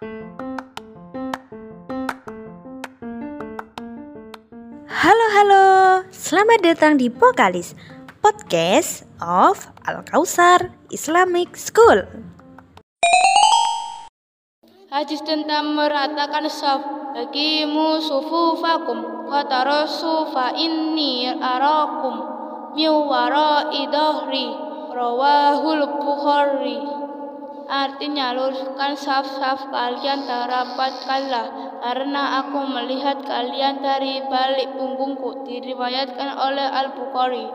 Halo halo, selamat datang di Pokalis Podcast of Al Kausar Islamic School. Hadis tentang meratakan saf Bagimu sufufakum Watarasu fa inni arakum Miwara idahri Rawahul Bukhari Artinya luruskan saf-saf kalian terapatkanlah Karena aku melihat kalian dari balik punggungku Diriwayatkan oleh Al-Bukhari